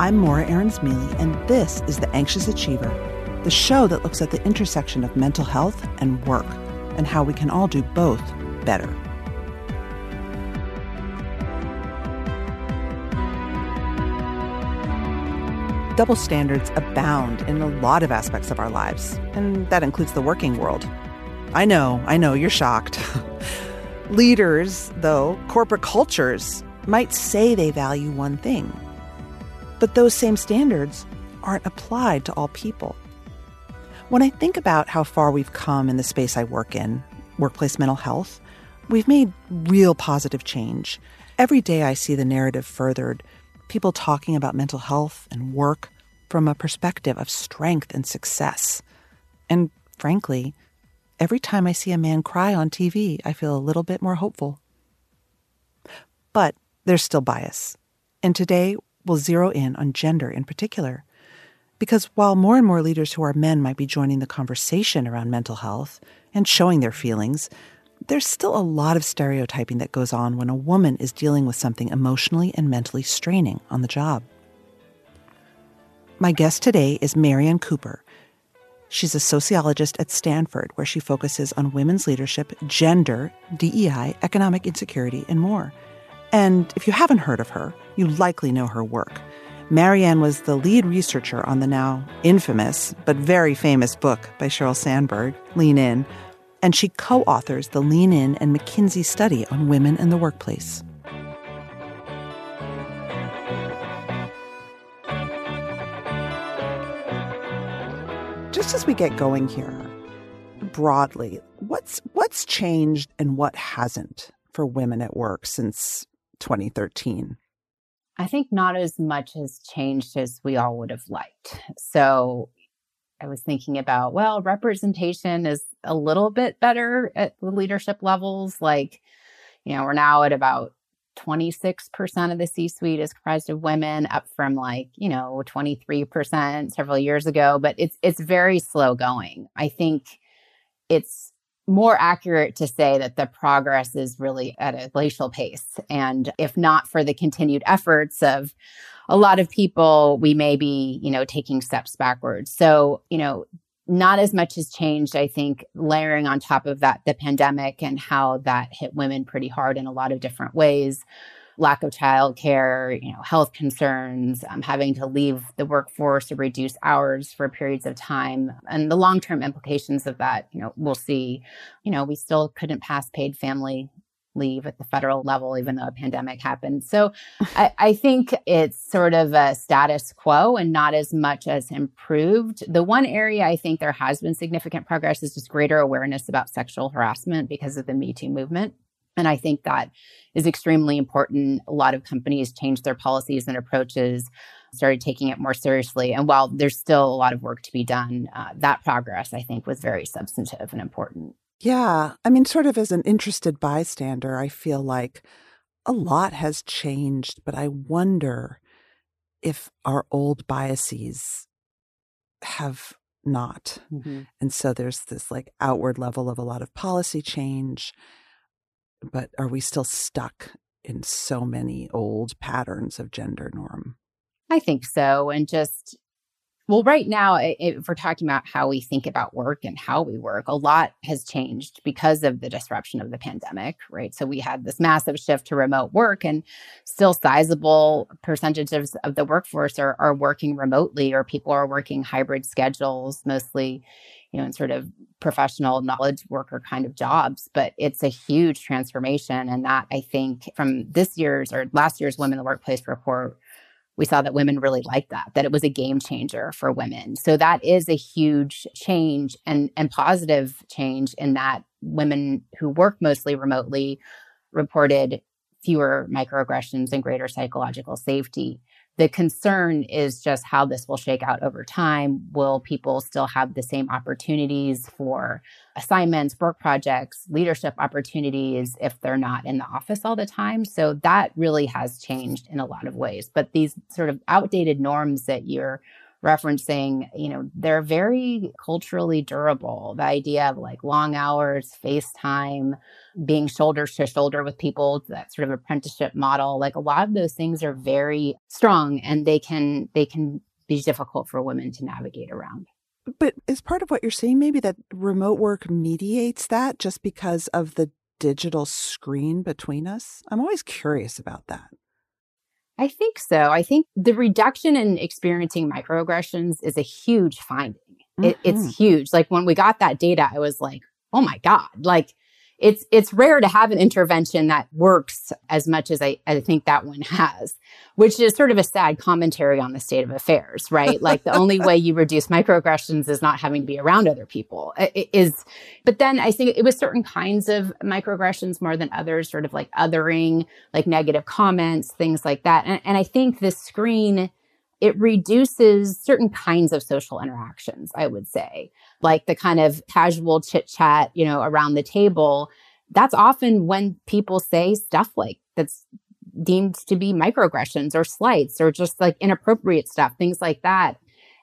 I'm Maura Aarons-Mele, and this is The Anxious Achiever, the show that looks at the intersection of mental health and work and how we can all do both better. Double standards abound in a lot of aspects of our lives, and that includes the working world. I know, I know, you're shocked. Leaders, though, corporate cultures, might say they value one thing but those same standards aren't applied to all people. When I think about how far we've come in the space I work in, workplace mental health, we've made real positive change. Every day I see the narrative furthered, people talking about mental health and work from a perspective of strength and success. And frankly, every time I see a man cry on TV, I feel a little bit more hopeful. But there's still bias. And today will zero in on gender in particular. Because while more and more leaders who are men might be joining the conversation around mental health and showing their feelings, there's still a lot of stereotyping that goes on when a woman is dealing with something emotionally and mentally straining on the job. My guest today is Marianne Cooper. She's a sociologist at Stanford, where she focuses on women's leadership, gender, DEI, economic insecurity, and more. And if you haven't heard of her, you likely know her work. Marianne was the lead researcher on the now infamous but very famous book by Sheryl Sandberg, Lean In, and she co authors the Lean In and McKinsey study on women in the workplace. Just as we get going here, broadly, what's what's changed and what hasn't for women at work since 2013? I think not as much has changed as we all would have liked. So I was thinking about, well, representation is a little bit better at the leadership levels. Like, you know, we're now at about 26% of the C suite is comprised of women, up from like, you know, 23% several years ago. But it's it's very slow going. I think it's more accurate to say that the progress is really at a glacial pace. And if not for the continued efforts of a lot of people, we may be, you know, taking steps backwards. So, you know, not as much has changed, I think, layering on top of that the pandemic and how that hit women pretty hard in a lot of different ways lack of childcare, you know, health concerns, um, having to leave the workforce or reduce hours for periods of time, and the long-term implications of that. You know, we'll see. You know, we still couldn't pass paid family leave at the federal level, even though a pandemic happened. So I, I, think it's sort of a status quo and not as much as improved. The one area I think there has been significant progress is just greater awareness about sexual harassment because of the Me Too movement. And I think that is extremely important. A lot of companies changed their policies and approaches, started taking it more seriously. And while there's still a lot of work to be done, uh, that progress, I think, was very substantive and important. Yeah. I mean, sort of as an interested bystander, I feel like a lot has changed, but I wonder if our old biases have not. Mm-hmm. And so there's this like outward level of a lot of policy change but are we still stuck in so many old patterns of gender norm? I think so. And just, well, right now, if we're talking about how we think about work and how we work, a lot has changed because of the disruption of the pandemic, right? So we had this massive shift to remote work, and still sizable percentages of the workforce are, are working remotely, or people are working hybrid schedules, mostly you know, in sort of professional knowledge worker kind of jobs. But it's a huge transformation. And that I think from this year's or last year's Women in the Workplace report, we saw that women really liked that, that it was a game changer for women. So that is a huge change and, and positive change in that women who work mostly remotely reported fewer microaggressions and greater psychological safety. The concern is just how this will shake out over time. Will people still have the same opportunities for assignments, work projects, leadership opportunities if they're not in the office all the time? So that really has changed in a lot of ways. But these sort of outdated norms that you're referencing, you know, they're very culturally durable. The idea of like long hours, FaceTime, being shoulder to shoulder with people, that sort of apprenticeship model, like a lot of those things are very strong and they can they can be difficult for women to navigate around. But is part of what you're saying maybe that remote work mediates that just because of the digital screen between us? I'm always curious about that. I think so. I think the reduction in experiencing microaggressions is a huge finding. Mm-hmm. It, it's mm-hmm. huge. Like when we got that data, I was like, oh my God, like it's it's rare to have an intervention that works as much as I, I think that one has, which is sort of a sad commentary on the state of affairs, right? like the only way you reduce microaggressions is not having to be around other people. It is, but then I think it was certain kinds of microaggressions more than others, sort of like othering, like negative comments, things like that. And, and I think the screen it reduces certain kinds of social interactions, I would say, like the kind of casual chit chat, you know, around the table. That's often when people say stuff like that's deemed to be microaggressions or slights or just like inappropriate stuff, things like that.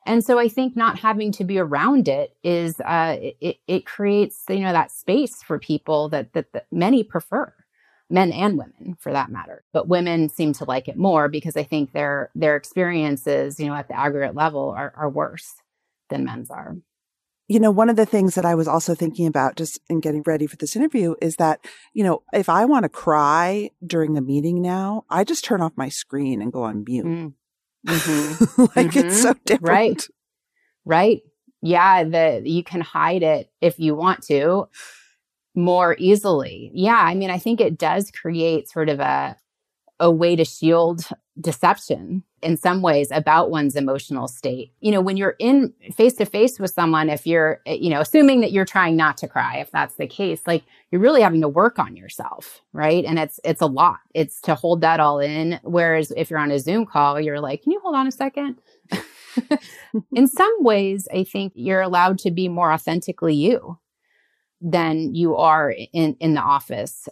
And so I think not having to be around it is, uh, it, it creates, you know, that space for people that, that, that many prefer men and women for that matter. But women seem to like it more because I think their their experiences, you know, at the aggregate level are, are worse than men's are. You know, one of the things that I was also thinking about just in getting ready for this interview is that, you know, if I want to cry during a meeting now, I just turn off my screen and go on mute. Mm. Mm-hmm. like mm-hmm. it's so different. Right. Right. Yeah, the you can hide it if you want to more easily. Yeah, I mean, I think it does create sort of a a way to shield deception in some ways about one's emotional state. You know, when you're in face to face with someone, if you're, eh, you know, assuming that you're trying not to cry, if that's the case, like you're really having to work on yourself, right? And it's it's a lot. It's to hold that all in. Whereas if you're on a Zoom call, you're like, can you hold on a second? in some ways, I think you're allowed to be more authentically you than you are in in the office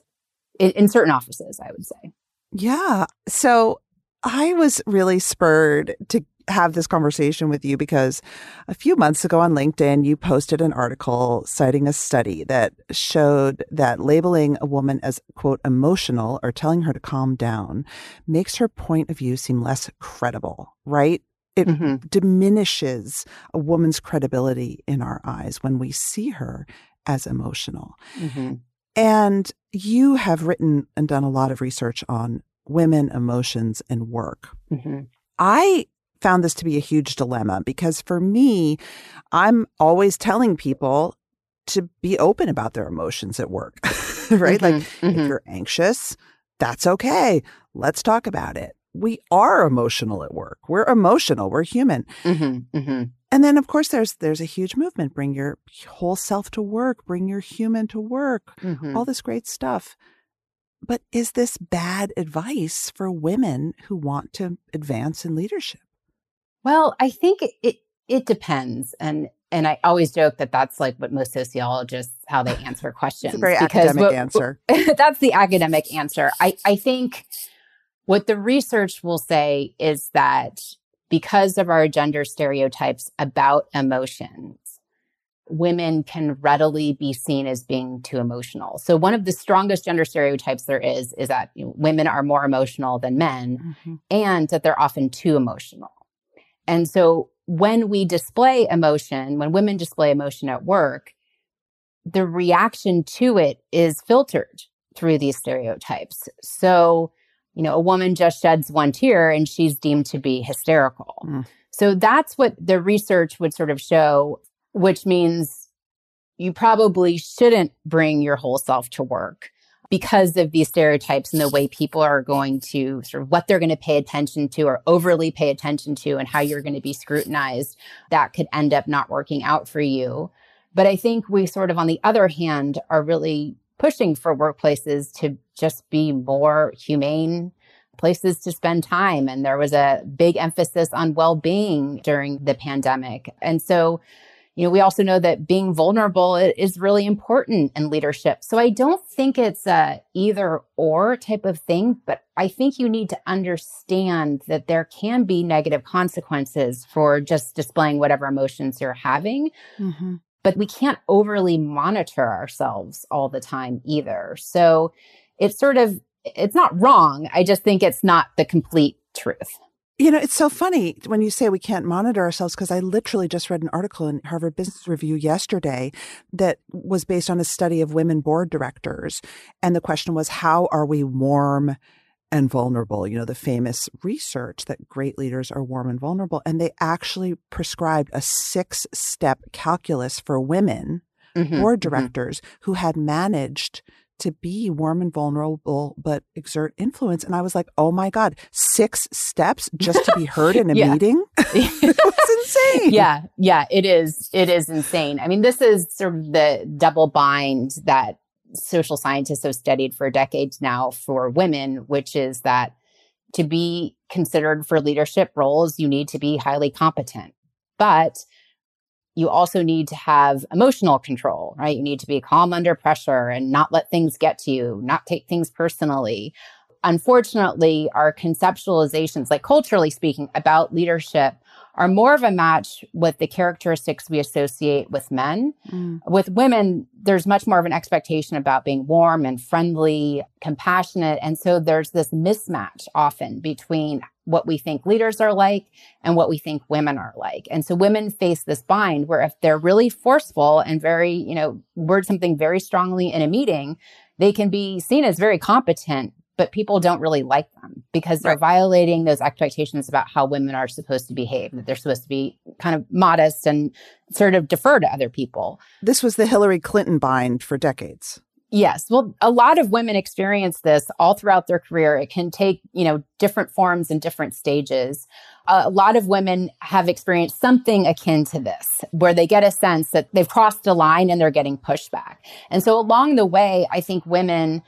in, in certain offices i would say yeah so i was really spurred to have this conversation with you because a few months ago on LinkedIn, you posted an article citing a study that showed that labeling a woman as, quote, emotional or telling her to calm down makes her point of view seem less credible, right? It mm-hmm. diminishes a woman's credibility in our eyes when we see her as emotional. Mm-hmm. And you have written and done a lot of research on women, emotions, and work. Mm-hmm. I found this to be a huge dilemma because for me, I'm always telling people to be open about their emotions at work, right? Mm-hmm. Like, if mm-hmm. you're anxious, that's okay. Let's talk about it. We are emotional at work. We're emotional. We're human. Mm-hmm. Mm-hmm. And then of course there's there's a huge movement bring your whole self to work, bring your human to work. Mm-hmm. All this great stuff. But is this bad advice for women who want to advance in leadership? Well, I think it it depends and and I always joke that that's like what most sociologists how they answer questions. it's a very academic what, answer. that's the academic answer. I I think what the research will say is that because of our gender stereotypes about emotions, women can readily be seen as being too emotional. So one of the strongest gender stereotypes there is is that you know, women are more emotional than men mm-hmm. and that they're often too emotional. And so when we display emotion, when women display emotion at work, the reaction to it is filtered through these stereotypes. So you know, a woman just sheds one tear and she's deemed to be hysterical. Mm. So that's what the research would sort of show, which means you probably shouldn't bring your whole self to work because of these stereotypes and the way people are going to sort of what they're going to pay attention to or overly pay attention to and how you're going to be scrutinized that could end up not working out for you. But I think we sort of, on the other hand, are really pushing for workplaces to just be more humane, places to spend time. And there was a big emphasis on well being during the pandemic. And so, you know, we also know that being vulnerable is really important in leadership. So I don't think it's a either or type of thing, but I think you need to understand that there can be negative consequences for just displaying whatever emotions you're having. Mm-hmm. But we can't overly monitor ourselves all the time either. So it's sort of, it's not wrong. I just think it's not the complete truth. You know, it's so funny when you say we can't monitor ourselves because I literally just read an article in Harvard Business Review yesterday that was based on a study of women board directors. And the question was, how are we warm and vulnerable? You know, the famous research that great leaders are warm and vulnerable. And they actually prescribed a six step calculus for women mm-hmm, board mm-hmm. directors mm-hmm. who had managed to be warm and vulnerable, but exert influence. And I was like, oh my God, six steps just to be heard in a meeting? was insane. Yeah. Yeah. It is. It is insane. I mean, this is sort of the double bind that social scientists have studied for decades now for women, which is that to be considered for leadership roles, you need to be highly competent. But you also need to have emotional control, right? You need to be calm under pressure and not let things get to you, not take things personally. Unfortunately, our conceptualizations, like culturally speaking, about leadership are more of a match with the characteristics we associate with men. Mm. With women, there's much more of an expectation about being warm and friendly, compassionate. And so there's this mismatch often between what we think leaders are like and what we think women are like. And so women face this bind where if they're really forceful and very, you know, word something very strongly in a meeting, they can be seen as very competent, but people don't really like them because they're right. violating those expectations about how women are supposed to behave, that they're supposed to be kind of modest and sort of defer to other people. This was the Hillary Clinton bind for decades. Yes. Well, a lot of women experience this all throughout their career. It can take, you know, different forms and different stages. a lot of women have experienced something akin to this, where they get a sense that they've crossed a line and they're getting pushback. And so along the way, I think women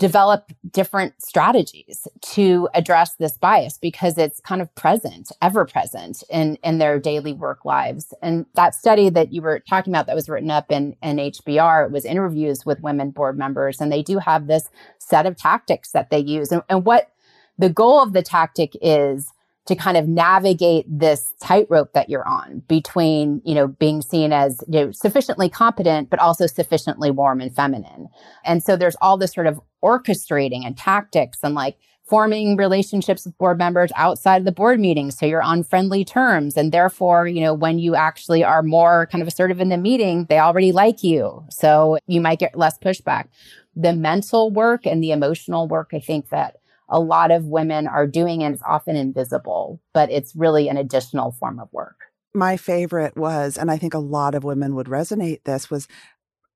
develop different strategies to address this bias because it's kind of present, ever present in, in their daily work lives. And that study that you were talking about that was written up in, in HBR, it was interviews with women board members, and they do have this set of tactics that they use. And, and what the goal of the tactic is to kind of navigate this tightrope that you're on between, you know, being seen as you know, sufficiently competent, but also sufficiently warm and feminine. And so there's all this sort of orchestrating and tactics and like forming relationships with board members outside of the board meeting. So you're on friendly terms. And therefore, you know, when you actually are more kind of assertive in the meeting, they already like you. So you might get less pushback. The mental work and the emotional work, I think that a lot of women are doing and it's often invisible, but it's really an additional form of work. My favorite was, and I think a lot of women would resonate this, was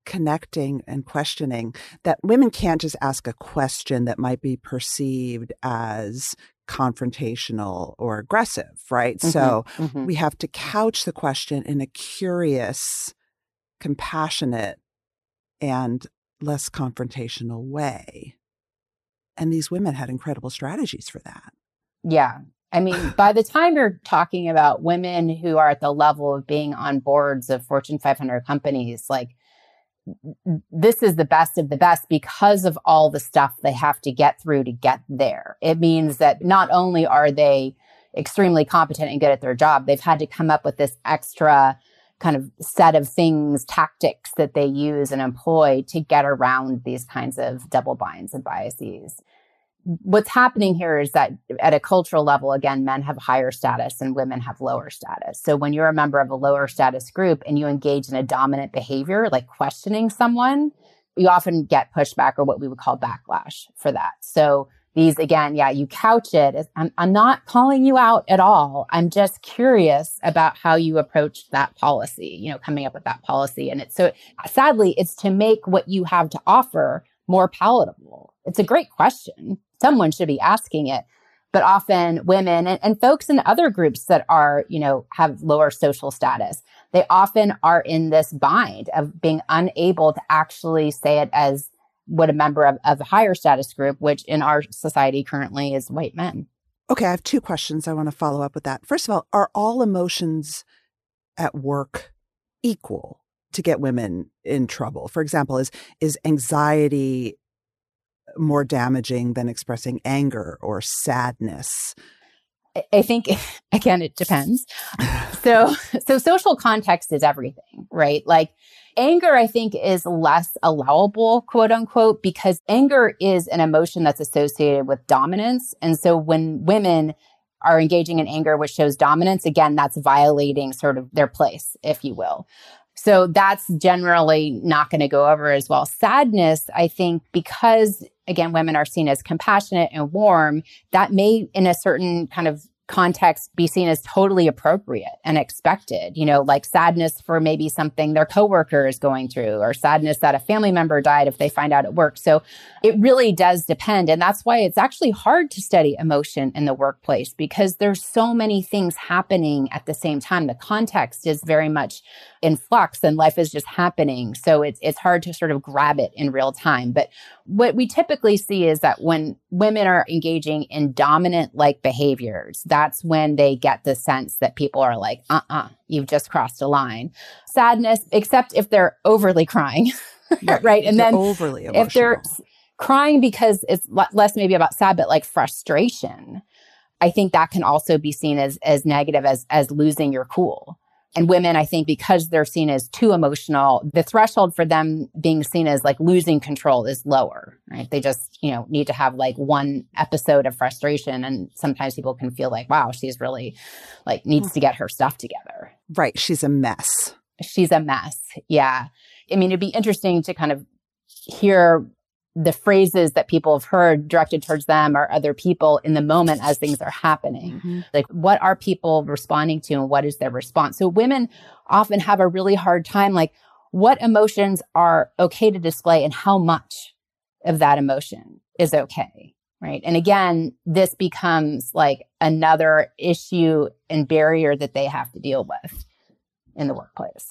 connecting and questioning that women can't just ask a question that might be perceived as confrontational or aggressive, right? Mm-hmm, so mm-hmm. we have to couch the question in a curious, compassionate, and less confrontational way. And these women had incredible strategies for that. Yeah. I mean, by the time you're talking about women who are at the level of being on boards of Fortune 500 companies, like this is the best of the best because of all the stuff they have to get through to get there. It means that not only are they extremely competent and good at their job, they've had to come up with this extra kind of set of things, tactics that they use and employ to get around these kinds of double binds and biases. What's happening here is that at a cultural level, again, men have higher status and women have lower status. So when you're a member of a lower status group and you engage in a dominant behavior, like questioning someone, you often get pushback or what we would call backlash for that. So these again, yeah, you couch it. I'm, I'm not calling you out at all. I'm just curious about how you approach that policy, you know, coming up with that policy. And it's so sadly, it's to make what you have to offer more palatable. It's a great question. Someone should be asking it. But often women and, and folks in other groups that are, you know, have lower social status, they often are in this bind of being unable to actually say it as would a member of, of a higher status group, which in our society currently is white men. Okay, I have two questions I want to follow up with that. First of all, are all emotions at work equal to get women in trouble? For example, is is anxiety more damaging than expressing anger or sadness? I think again it depends. so so social context is everything, right? Like anger I think is less allowable, quote unquote, because anger is an emotion that's associated with dominance. And so when women are engaging in anger which shows dominance, again that's violating sort of their place, if you will. So that's generally not going to go over as well. Sadness, I think, because again, women are seen as compassionate and warm, that may, in a certain kind of context be seen as totally appropriate and expected you know like sadness for maybe something their coworker is going through or sadness that a family member died if they find out at work. So it really does depend. And that's why it's actually hard to study emotion in the workplace because there's so many things happening at the same time. The context is very much in flux and life is just happening. So it's it's hard to sort of grab it in real time. But what we typically see is that when women are engaging in dominant like behaviors, that's when they get the sense that people are like, uh uh-uh, uh, you have just crossed a line. Sadness, except if they're overly crying, right? right? And then overly emotional. if they're crying because it's less maybe about sad, but like frustration, I think that can also be seen as as negative as as losing your cool. And women, I think, because they're seen as too emotional, the threshold for them being seen as like losing control is lower, right? They just, you know, need to have like one episode of frustration. And sometimes people can feel like, wow, she's really like needs to get her stuff together. Right. She's a mess. She's a mess. Yeah. I mean, it'd be interesting to kind of hear the phrases that people have heard directed towards them or other people in the moment as things are happening. Mm-hmm. Like, what are people responding to and what is their response? So, women often have a really hard time, like, what emotions are okay to display and how much of that emotion is okay. Right. And again, this becomes like another issue and barrier that they have to deal with in the workplace.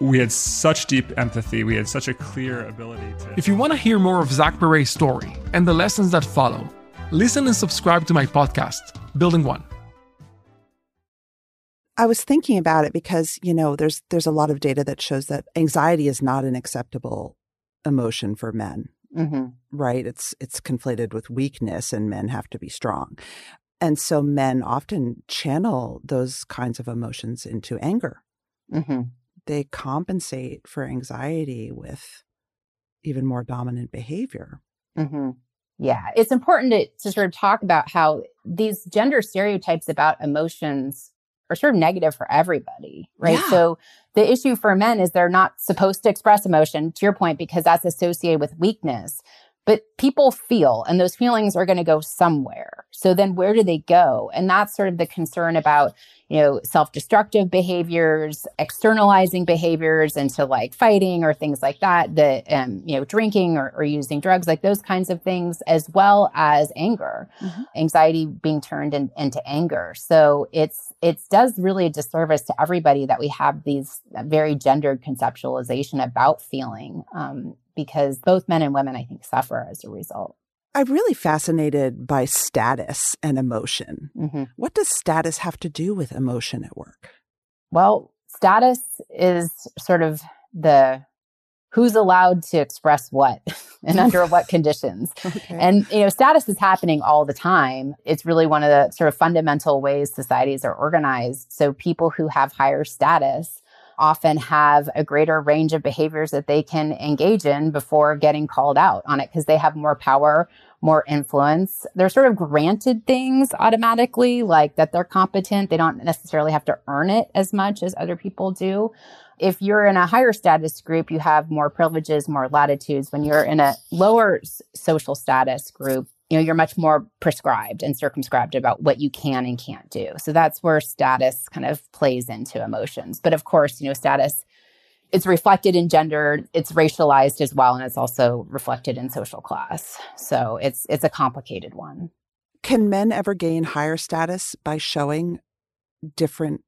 we had such deep empathy. We had such a clear ability to. If you want to hear more of Zach Perret's story and the lessons that follow, listen and subscribe to my podcast, Building One. I was thinking about it because, you know, there's there's a lot of data that shows that anxiety is not an acceptable emotion for men. Mm-hmm. Right? It's it's conflated with weakness and men have to be strong. And so men often channel those kinds of emotions into anger. Mm-hmm they compensate for anxiety with even more dominant behavior. Mm-hmm. Yeah, it's important to, to sort of talk about how these gender stereotypes about emotions are sort of negative for everybody, right? Yeah. So the issue for men is they're not supposed to express emotion, to your point, because that's associated with weakness. But people feel and those feelings are going to go somewhere. So then where do they go? And that's sort of the concern about you know self-destructive behaviors externalizing behaviors into like fighting or things like that the um, you know drinking or, or, using drugs like those kinds of things as well as anger mm-hmm. anxiety being turned in, into anger. So it's it does really a disservice to everybody that we have these very gendered conceptualization about feeling um, because both men and women, I think, suffer as a result. I'm really fascinated by status and emotion. Mm-hmm. What does status have to do with emotion at work? Well, status is sort of the who's allowed to express what and under what conditions. Okay. And you know, status is happening all the time. It's really one of the sort of fundamental ways societies are organized. So people who have higher status often have a greater range of behaviors that they can engage in before getting called out on it because they have more power, more influence. They're sort of granted things automatically, like that they're competent. They don't necessarily have to earn it as much as other people do. If you're in a higher status group, you have more privileges, more latitudes. When you're in a lower social status group, you know you're much more prescribed and circumscribed about what you can and can't do. So that's where status kind of plays into emotions. But of course you know status it's reflected in gender it's racialized as well and it's also reflected in social class. So it's it's a complicated one. Can men ever gain higher status by showing different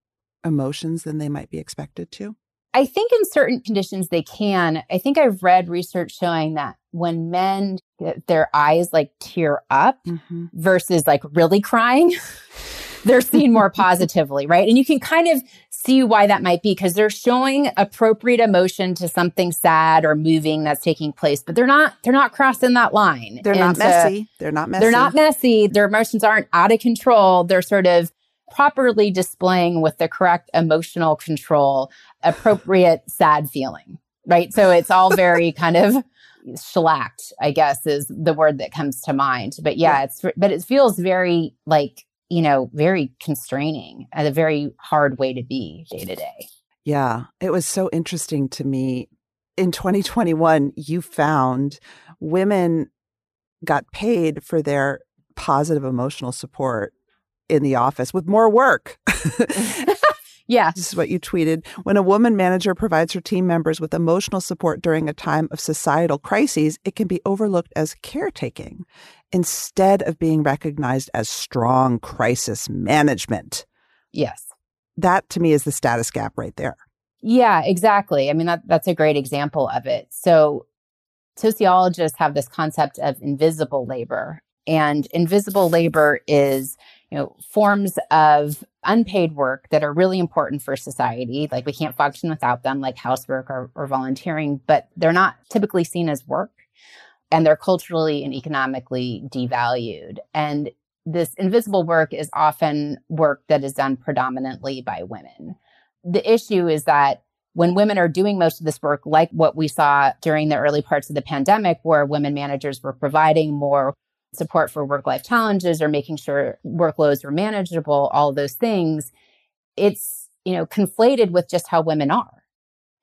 emotions than they might be expected to I think in certain conditions they can. I think I've read research showing that when men their eyes like tear up mm-hmm. versus like really crying, they're seen more positively, right? And you can kind of see why that might be because they're showing appropriate emotion to something sad or moving that's taking place, but they're not they're not crossing that line. They're not messy. They're not messy. They're not messy. Their emotions aren't out of control. They're sort of properly displaying with the correct emotional control appropriate sad feeling, right? So it's all very kind of shellacked, I guess is the word that comes to mind. But yeah, it's, but it feels very like, you know, very constraining and a very hard way to be day to day. Yeah. It was so interesting to me. In 2021, you found women got paid for their positive emotional support in the office with more work. Yeah. This is what you tweeted. When a woman manager provides her team members with emotional support during a time of societal crises, it can be overlooked as caretaking instead of being recognized as strong crisis management. Yes. That to me is the status gap right there. Yeah, exactly. I mean, that, that's a great example of it. So, sociologists have this concept of invisible labor, and invisible labor is you know forms of unpaid work that are really important for society. Like we can't function without them like housework or, or volunteering but they're not typically seen as work. And they're culturally and economically devalued. And this invisible work is often work that is done predominantly by women. The issue is that when women are doing most of this work, like what we saw during the early parts of the pandemic, where women managers were providing more support for work life challenges or making sure workloads are manageable, all those things, it's, you know, conflated with just how women are,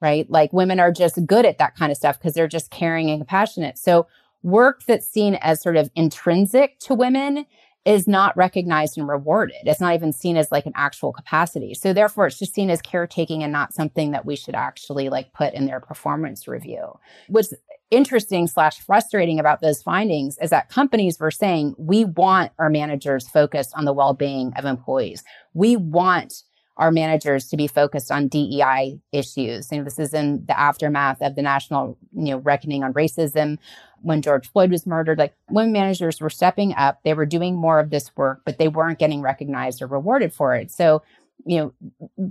right? Like women are just good at that kind of stuff because they're just caring and compassionate. So work that's seen as sort of intrinsic to women is not recognized and rewarded. It's not even seen as like an actual capacity. So therefore it's just seen as caretaking and not something that we should actually like put in their performance review. What's interesting slash frustrating about those findings is that companies were saying, we want our managers focused on the well-being of employees. We want our managers to be focused on DEI issues. And this is in the aftermath of the national, you know, reckoning on racism when George Floyd was murdered. Like women managers were stepping up, they were doing more of this work, but they weren't getting recognized or rewarded for it. So, you know,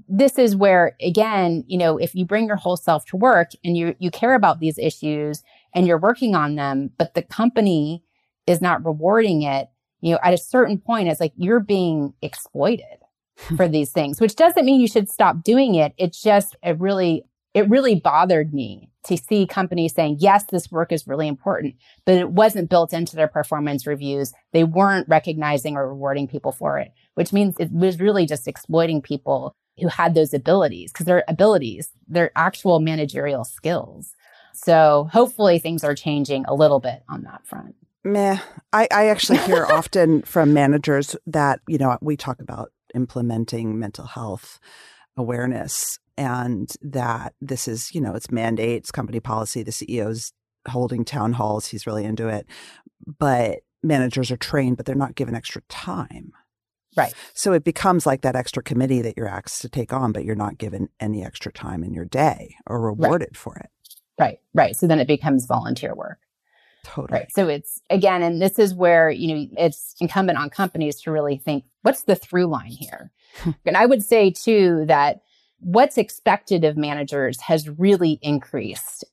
this is where again, you know, if you bring your whole self to work and you you care about these issues and you're working on them, but the company is not rewarding it, you know, at a certain point, it's like you're being exploited hmm. for these things, which doesn't mean you should stop doing it. It's just, it really, it really bothered me to see companies saying, yes, this work is really important, but it wasn't built into their performance reviews. They weren't recognizing or rewarding people for it, which means it was really just exploiting people who had those abilities because they're abilities, they're actual managerial skills. So hopefully things are changing a little bit on that front. Meh. I, I actually hear often from managers that, you know, we talk about implementing mental health awareness and that this is, you know, it's mandates, company policy, the CEO's holding town halls, he's really into it. But managers are trained, but they're not given extra time. Right. So it becomes like that extra committee that you're asked to take on, but you're not given any extra time in your day or rewarded right. for it. Right. Right. So then it becomes volunteer work. Totally. Right. So it's again, and this is where, you know, it's incumbent on companies to really think what's the through line here? and I would say too that what's expected of managers has really increased,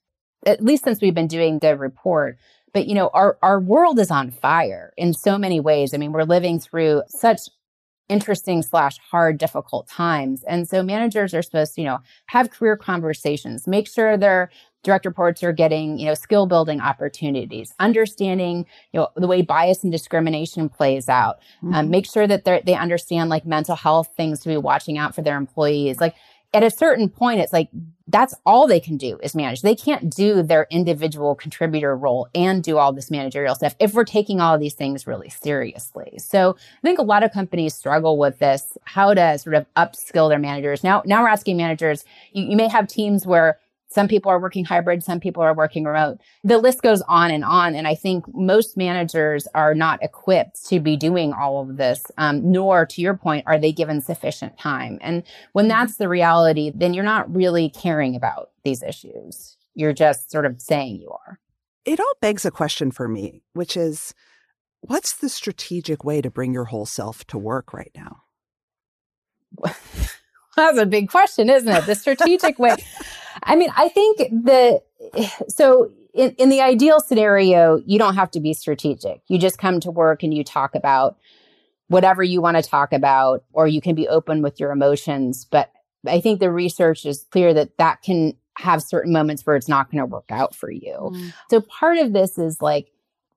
at least since we've been doing the report. But you know, our, our world is on fire in so many ways. I mean, we're living through such interesting slash hard difficult times and so managers are supposed to you know have career conversations make sure their direct reports are getting you know skill building opportunities understanding you know the way bias and discrimination plays out um, mm-hmm. um, make sure that they understand like mental health things to be watching out for their employees like at a certain point it's like that's all they can do is manage. They can't do their individual contributor role and do all this managerial stuff if we're taking all of these things really seriously. So i think a lot of companies struggle with this how to sort of upskill their managers. Now now we're asking managers you, you may have teams where some people are working hybrid, some people are working remote. The list goes on and on. And I think most managers are not equipped to be doing all of this, um, nor to your point, are they given sufficient time. And when mm-hmm. that's the reality, then you're not really caring about these issues. You're just sort of saying you are. It all begs a question for me, which is what's the strategic way to bring your whole self to work right now? That's a big question, isn't it? The strategic way. I mean, I think the so in, in the ideal scenario, you don't have to be strategic. You just come to work and you talk about whatever you want to talk about, or you can be open with your emotions. But I think the research is clear that that can have certain moments where it's not going to work out for you. Mm. So part of this is like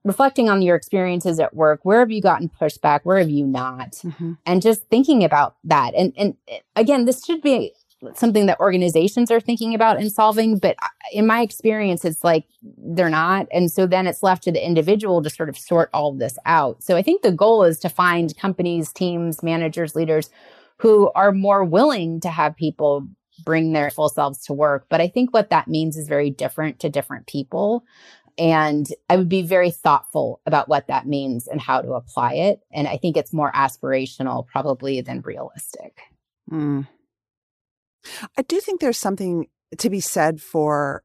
reflecting on your experiences at work where have you gotten pushback where have you not mm-hmm. and just thinking about that and and again this should be something that organizations are thinking about and solving but in my experience it's like they're not and so then it's left to the individual to sort of sort all of this out so i think the goal is to find companies teams managers leaders who are more willing to have people bring their full selves to work but i think what that means is very different to different people and I would be very thoughtful about what that means and how to apply it. And I think it's more aspirational probably than realistic. Mm. I do think there's something to be said for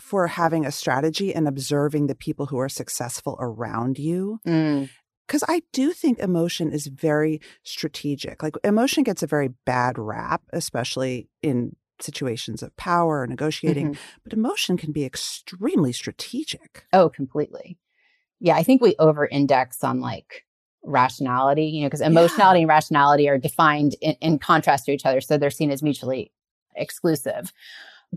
for having a strategy and observing the people who are successful around you. Mm because I do think emotion is very strategic. Like emotion gets a very bad rap, especially in situations of power or negotiating, mm-hmm. but emotion can be extremely strategic. Oh, completely. Yeah, I think we over index on like rationality, you know, because emotionality yeah. and rationality are defined in, in contrast to each other. So they're seen as mutually exclusive.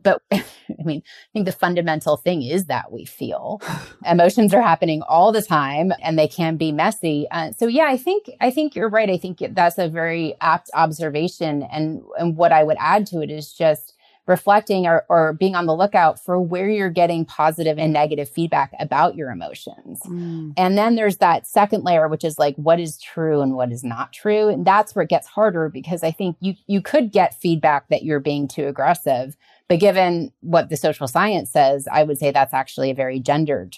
But I mean, I think the fundamental thing is that we feel emotions are happening all the time and they can be messy. Uh, so yeah, I think, I think you're right. I think that's a very apt observation. And, and what I would add to it is just reflecting or, or being on the lookout for where you're getting positive and negative feedback about your emotions. Mm. And then there's that second layer, which is like what is true and what is not true. And that's where it gets harder because I think you you could get feedback that you're being too aggressive. But given what the social science says, I would say that's actually a very gendered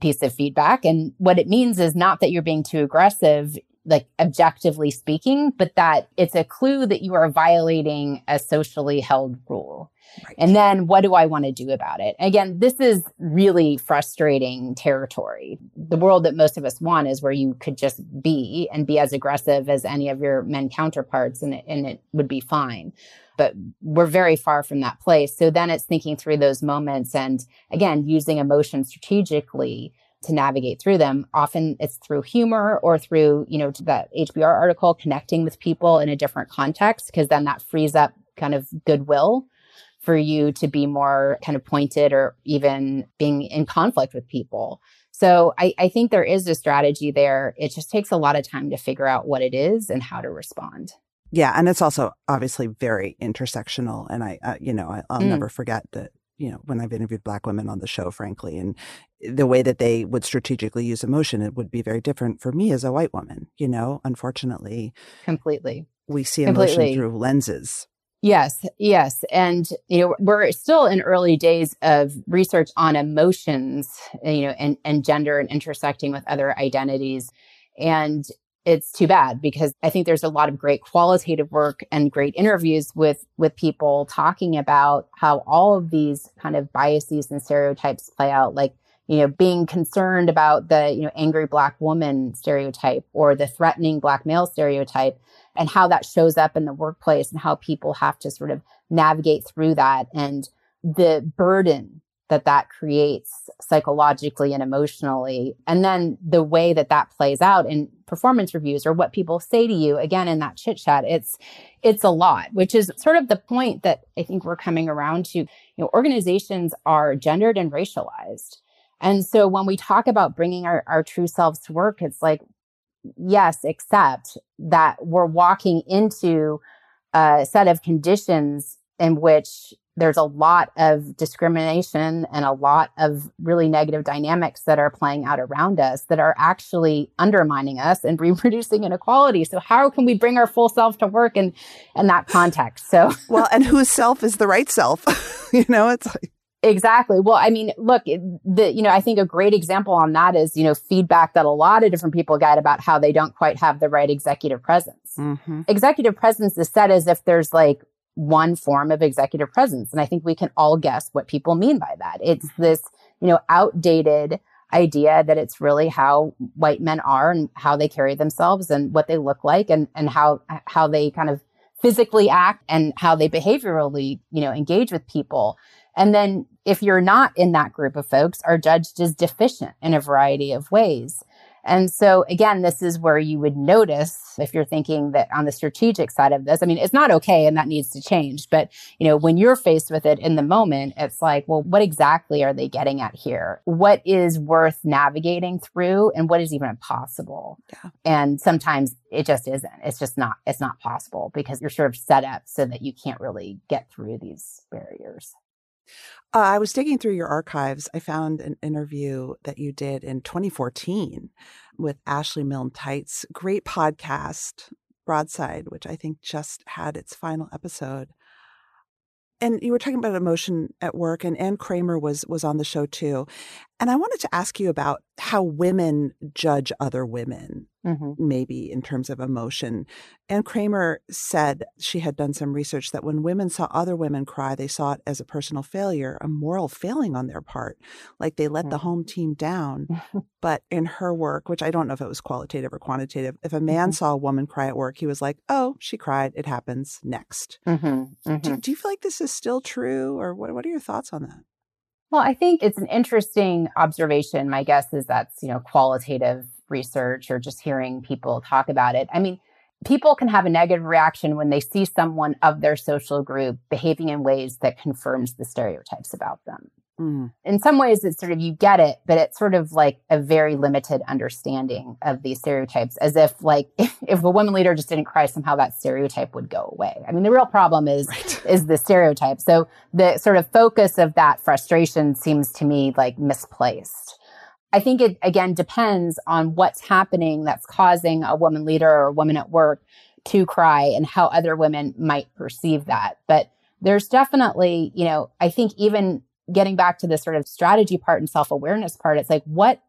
piece of feedback. And what it means is not that you're being too aggressive, like objectively speaking, but that it's a clue that you are violating a socially held rule. Right. And then what do I want to do about it? Again, this is really frustrating territory. The world that most of us want is where you could just be and be as aggressive as any of your men counterparts and it, and it would be fine but we're very far from that place. So then it's thinking through those moments and again, using emotion strategically to navigate through them. Often it's through humor or through, you know, that HBR article, connecting with people in a different context, because then that frees up kind of goodwill for you to be more kind of pointed or even being in conflict with people. So I, I think there is a strategy there. It just takes a lot of time to figure out what it is and how to respond. Yeah, and it's also obviously very intersectional. And I, uh, you know, I, will mm. never forget that you know, when I've interviewed black women on the show, frankly, and the way that they would strategically use emotion, it would be very different for me as a white woman, you know, unfortunately. Completely. We see Completely. emotion through lenses. Yes, yes. And, you know, we're still in early days of research on emotions, you know, and, and gender and intersecting with other identities. And it's too bad because I think there's a lot of great qualitative work and great interviews with with people talking about how all of these kind of biases and stereotypes play out. Like you know being concerned about the you know angry black woman stereotype or the threatening black male stereotype and how that shows up in the workplace and how people have to sort of navigate through that and the burden that that creates psychologically and emotionally. And then the way that that plays out in performance reviews or what people say to you again in that chit chat it's it's a lot which is sort of the point that i think we're coming around to. You know organizations are gendered and racialized. And so when we talk about bringing our, our true selves to work it's like yes except that we're walking into a set of conditions in which there's a lot of discrimination and a lot of really negative dynamics that are playing out around us that are actually undermining us and reproducing inequality. So how can we bring our full self to work in in that context? So well, and whose self is the right self? you know, it's like Exactly. Well, I mean, look, the you know, I think a great example on that is you know feedback that a lot of different people get about how they don't quite have the right executive presence. Mm-hmm. Executive presence is said as if there's like one form of executive presence. And I think we can all guess what people mean by that. It's mm-hmm. this, you know, outdated idea that it's really how white men are and how they carry themselves and what they look like and, and how, how they kind of physically act and how they behaviorally, you know, engage with people. And then if you're not in that group of folks are judged as deficient in a variety of ways. And so again, this is where you would notice if you're thinking that on the strategic side of this, I mean, it's not okay and that needs to change. But, you know, when you're faced with it in the moment, it's like, well, what exactly are they getting at here? What is worth navigating through and what is even possible? Yeah. And sometimes it just isn't. It's just not, it's not possible because you're sort of set up so that you can't really get through these barriers. Uh, I was digging through your archives. I found an interview that you did in 2014 with Ashley Milne-Tyte's great podcast, Broadside, which I think just had its final episode. And you were talking about emotion at work, and Anne Kreamer was was on the show too. And I wanted to ask you about how women judge other women, mm-hmm. maybe in terms of emotion. And Kreamer said she had done some research that when women saw other women cry, they saw it as a personal failure, a moral failing on their part, like they let mm-hmm. the home team down. but in her work, which I don't know if it was qualitative or quantitative, if a man mm-hmm. saw a woman cry at work, he was like, oh, she cried. It happens. Next. Mm-hmm. Do, do you feel like this is still true, or what, what are your thoughts on that? Well, I think it's an interesting observation. My guess is that's, you know, qualitative research or just hearing people talk about it. I mean, people can have a negative reaction when they see someone of their social group behaving in ways that confirms the stereotypes about them. Mm. In some ways, it's sort of you get it, but it's sort of like a very limited understanding of these stereotypes, as if like if, if a woman leader just didn't cry, somehow that stereotype would go away. I mean, the real problem is right. is the stereotype. So the sort of focus of that frustration seems to me like misplaced. I think it again depends on what's happening that's causing a woman leader or a woman at work to cry and how other women might perceive that. But there's definitely, you know, I think even getting back to the sort of strategy part and self awareness part, it's like, what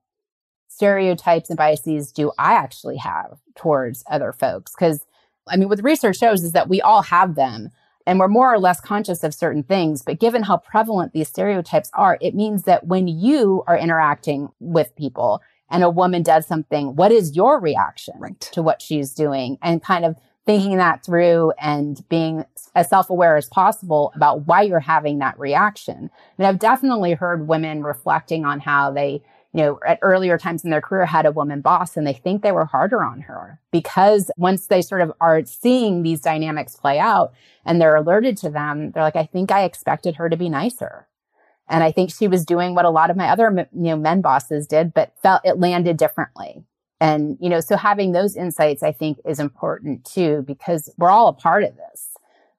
stereotypes and biases do I actually have towards other folks? Because I mean, what the research shows is that we all have them and we're more or less conscious of certain things. But given how prevalent these stereotypes are, it means that when you are interacting with people and a woman does something, what is your reaction right. to what she's doing? And kind of thinking that through and being as self-aware as possible about why you're having that reaction. I mean, I've definitely heard women reflecting on how they, you know, at earlier times in their career had a woman boss and they think they were harder on her because once they sort of are seeing these dynamics play out and they're alerted to them, they're like, I think I expected her to be nicer. And I think she was doing what a lot of my other, you know, men bosses did, but felt it landed differently. And, you know, so having those insights, I think is important too, because we're all a part of this.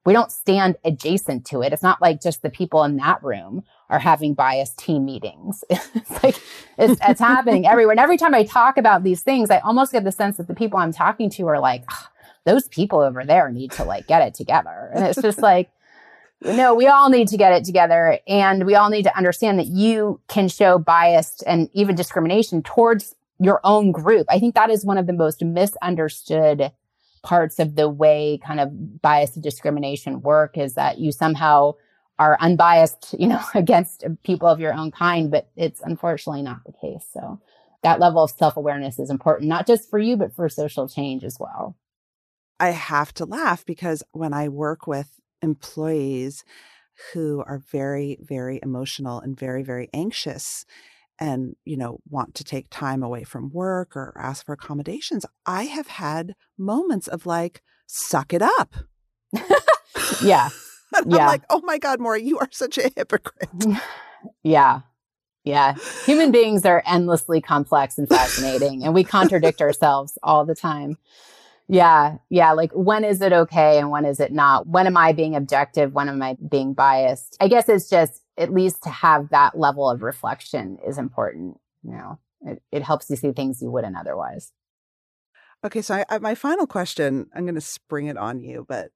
we don't stand adjacent to it. It's not like just the people in that room are having biased team meetings. it's like it's, it's happening everywhere. And every time I talk about these things, I almost get the sense that the people I'm talking to are like, those people over there need to like get it together. And it's just like, no, we all need to get it together. And we all need to understand that you can show biased and even discrimination towards your own group. I think that is one of the most misunderstood parts of the way kind of bias and discrimination work is that you somehow are unbiased, you know, against people of your own kind, but it's unfortunately not the case. So that level of self-awareness is important, not just for you, but for social change as well. I have to laugh because when I work with employees who are very, very emotional and very, very anxious and, you know, want to take time away from work or ask for accommodations, I have had moments of like, suck it up. yeah. yeah. I'm like, oh my God, Morra, you are such a hypocrite. Mm, yeah. Yeah. Human beings are endlessly complex and fascinating, and we contradict ourselves all the time. Yeah. Yeah. Like, when is it okay and when is it not? When am I being objective? When am I being biased? I guess it's just at least to have that level of reflection is important. You know, it, it helps you see things you wouldn't otherwise. Okay. So, I, I, my final question, I'm going to spring it on you, but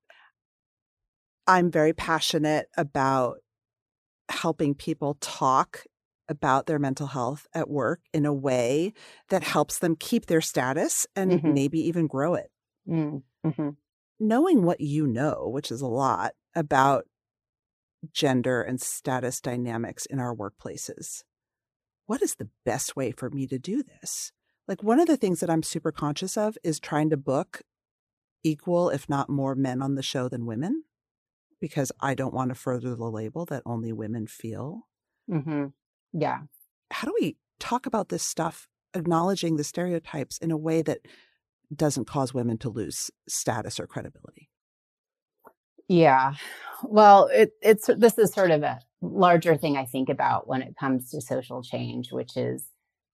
I'm very passionate about helping people talk about their mental health at work in a way that helps them keep their status and mm-hmm. maybe even grow it. Mm, mm-hmm. Knowing what you know, which is a lot about gender and status dynamics in our workplaces, what is the best way for me to do this? Like, one of the things that I'm super conscious of is trying to book equal, if not more, men on the show than women, because I don't want to further the label that only women feel. Mm-hmm. Yeah. How do we talk about this stuff, acknowledging the stereotypes in a way that doesn't cause women to lose status or credibility. Yeah. Well, it, it's this is sort of a larger thing I think about when it comes to social change, which is,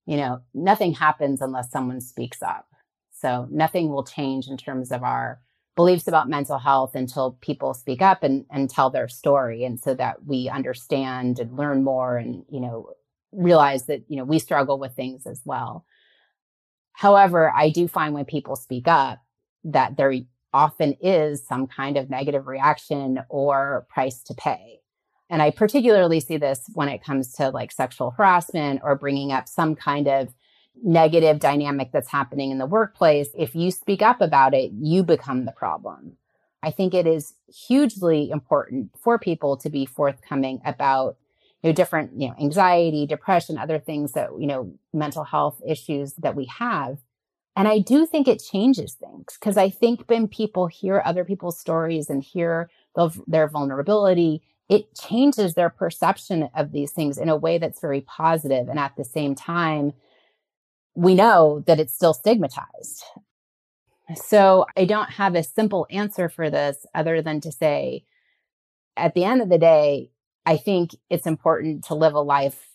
you know, nothing happens unless someone speaks up. So nothing will change in terms of our beliefs about mental health until people speak up and, and tell their story. And so that we understand and learn more and, you know, realize that, you know, we struggle with things as well. However, I do find when people speak up that there often is some kind of negative reaction or price to pay. And I particularly see this when it comes to like sexual harassment or bringing up some kind of negative dynamic that's happening in the workplace. If you speak up about it, you become the problem. I think it is hugely important for people to be forthcoming about you know, different, you know, anxiety, depression, other things that, you know, mental health issues that we have. And I do think it changes things because I think when people hear other people's stories and hear the, their vulnerability, it changes their perception of these things in a way that's very positive. And at the same time, we know that it's still stigmatized. So I don't have a simple answer for this other than to say, at the end of the day, I think it's important to live a life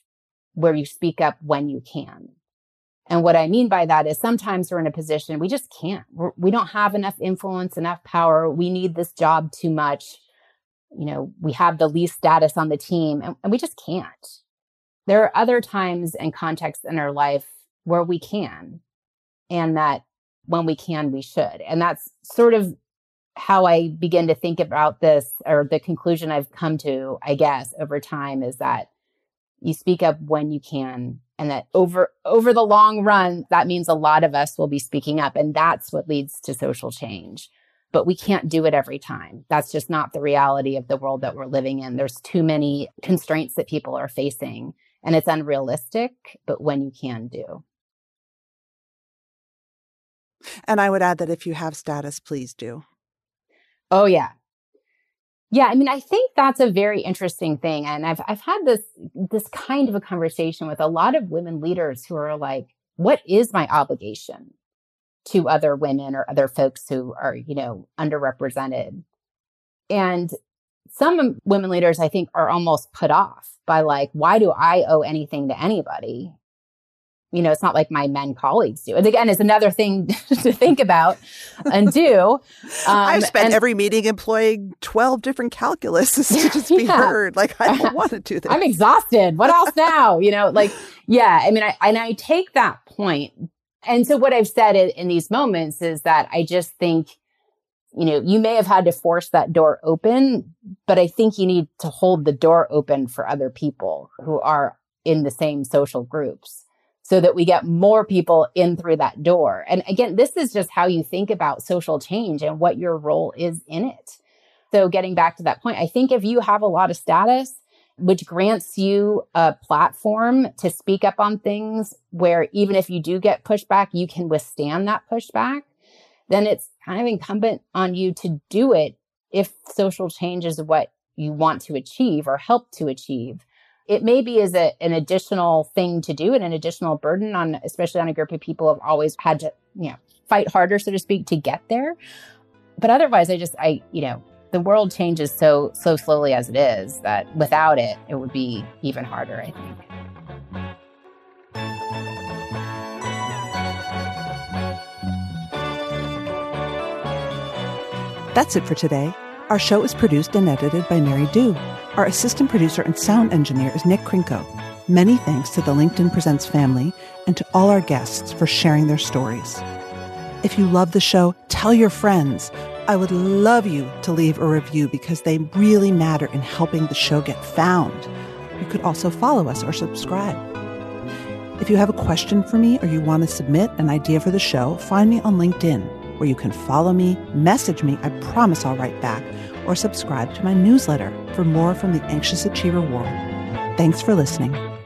where you speak up when you can. And what I mean by that is sometimes we're in a position we just can't. We're, we do not have enough influence, enough power. We need this job too much. You know, we have the least status on the team and, and we just can't. There are other times and contexts in our life where we can, and that when we can, we should. And that's sort of how I begin to think about this, or the conclusion I've come to, I guess, over time is that you speak up when you can and that over over the long run that means a lot of us will be speaking up and that's what leads to social change. But we can't do it every time. That's just not the reality of the world that we're living in. There's too many constraints that people are facing and it's unrealistic but when you can do and i would add that if you have status please do Oh yeah. Yeah, I mean, I think that's a very interesting thing. And I've I've had this this kind of a conversation with a lot of women leaders who are like, what is my obligation to other women or other folks who are, you know, underrepresented? And some women leaders I think are almost put off by like, why do I owe anything to anybody? You know, it's not like my men colleagues do. And again, it's another thing to think about and do. Um, I've spent and- every meeting employing 12 different calculuses to just be Yeah. heard. Like, I don't want to do this. I'm exhausted. What else now? You know, like, yeah, I mean, I, and I take that point. And so what I've said in, in these moments is that I just think, you know, you may have had to force that door open, but I think you need to hold the door open for other people who are in the same social groups so that we get more people in through that door. And again, this is just how you think about social change and what your role is in it. So getting back to that point, I think if you have a lot of status, which grants you a platform to speak up on things where even if you do get pushback, you can withstand that pushback, then it's kind of incumbent on you to do it if social change is what you want to achieve or help to achieve. It maybe is a, an additional thing to do and an additional burden on, especially on a group of people who have always had to, you know, fight harder, so to speak, to get there. But otherwise, I just, I, you know, the world changes so so slowly as it is that without it it would be even harder i think That's it for today. Our show is produced and edited by Mary Dew. Our assistant producer and sound engineer is Nick Krinko. Many thanks to the LinkedIn Presents family and to all our guests for sharing their stories. If you love the show, tell your friends. I would love you to leave a review because they really matter in helping the show get found. You could also follow us or subscribe. If you have a question for me or you want to submit an idea for the show, find me on LinkedIn, where you can follow me, message me, I promise I'll write back, or subscribe to my newsletter for more from the Anxious Achiever world. Thanks for listening.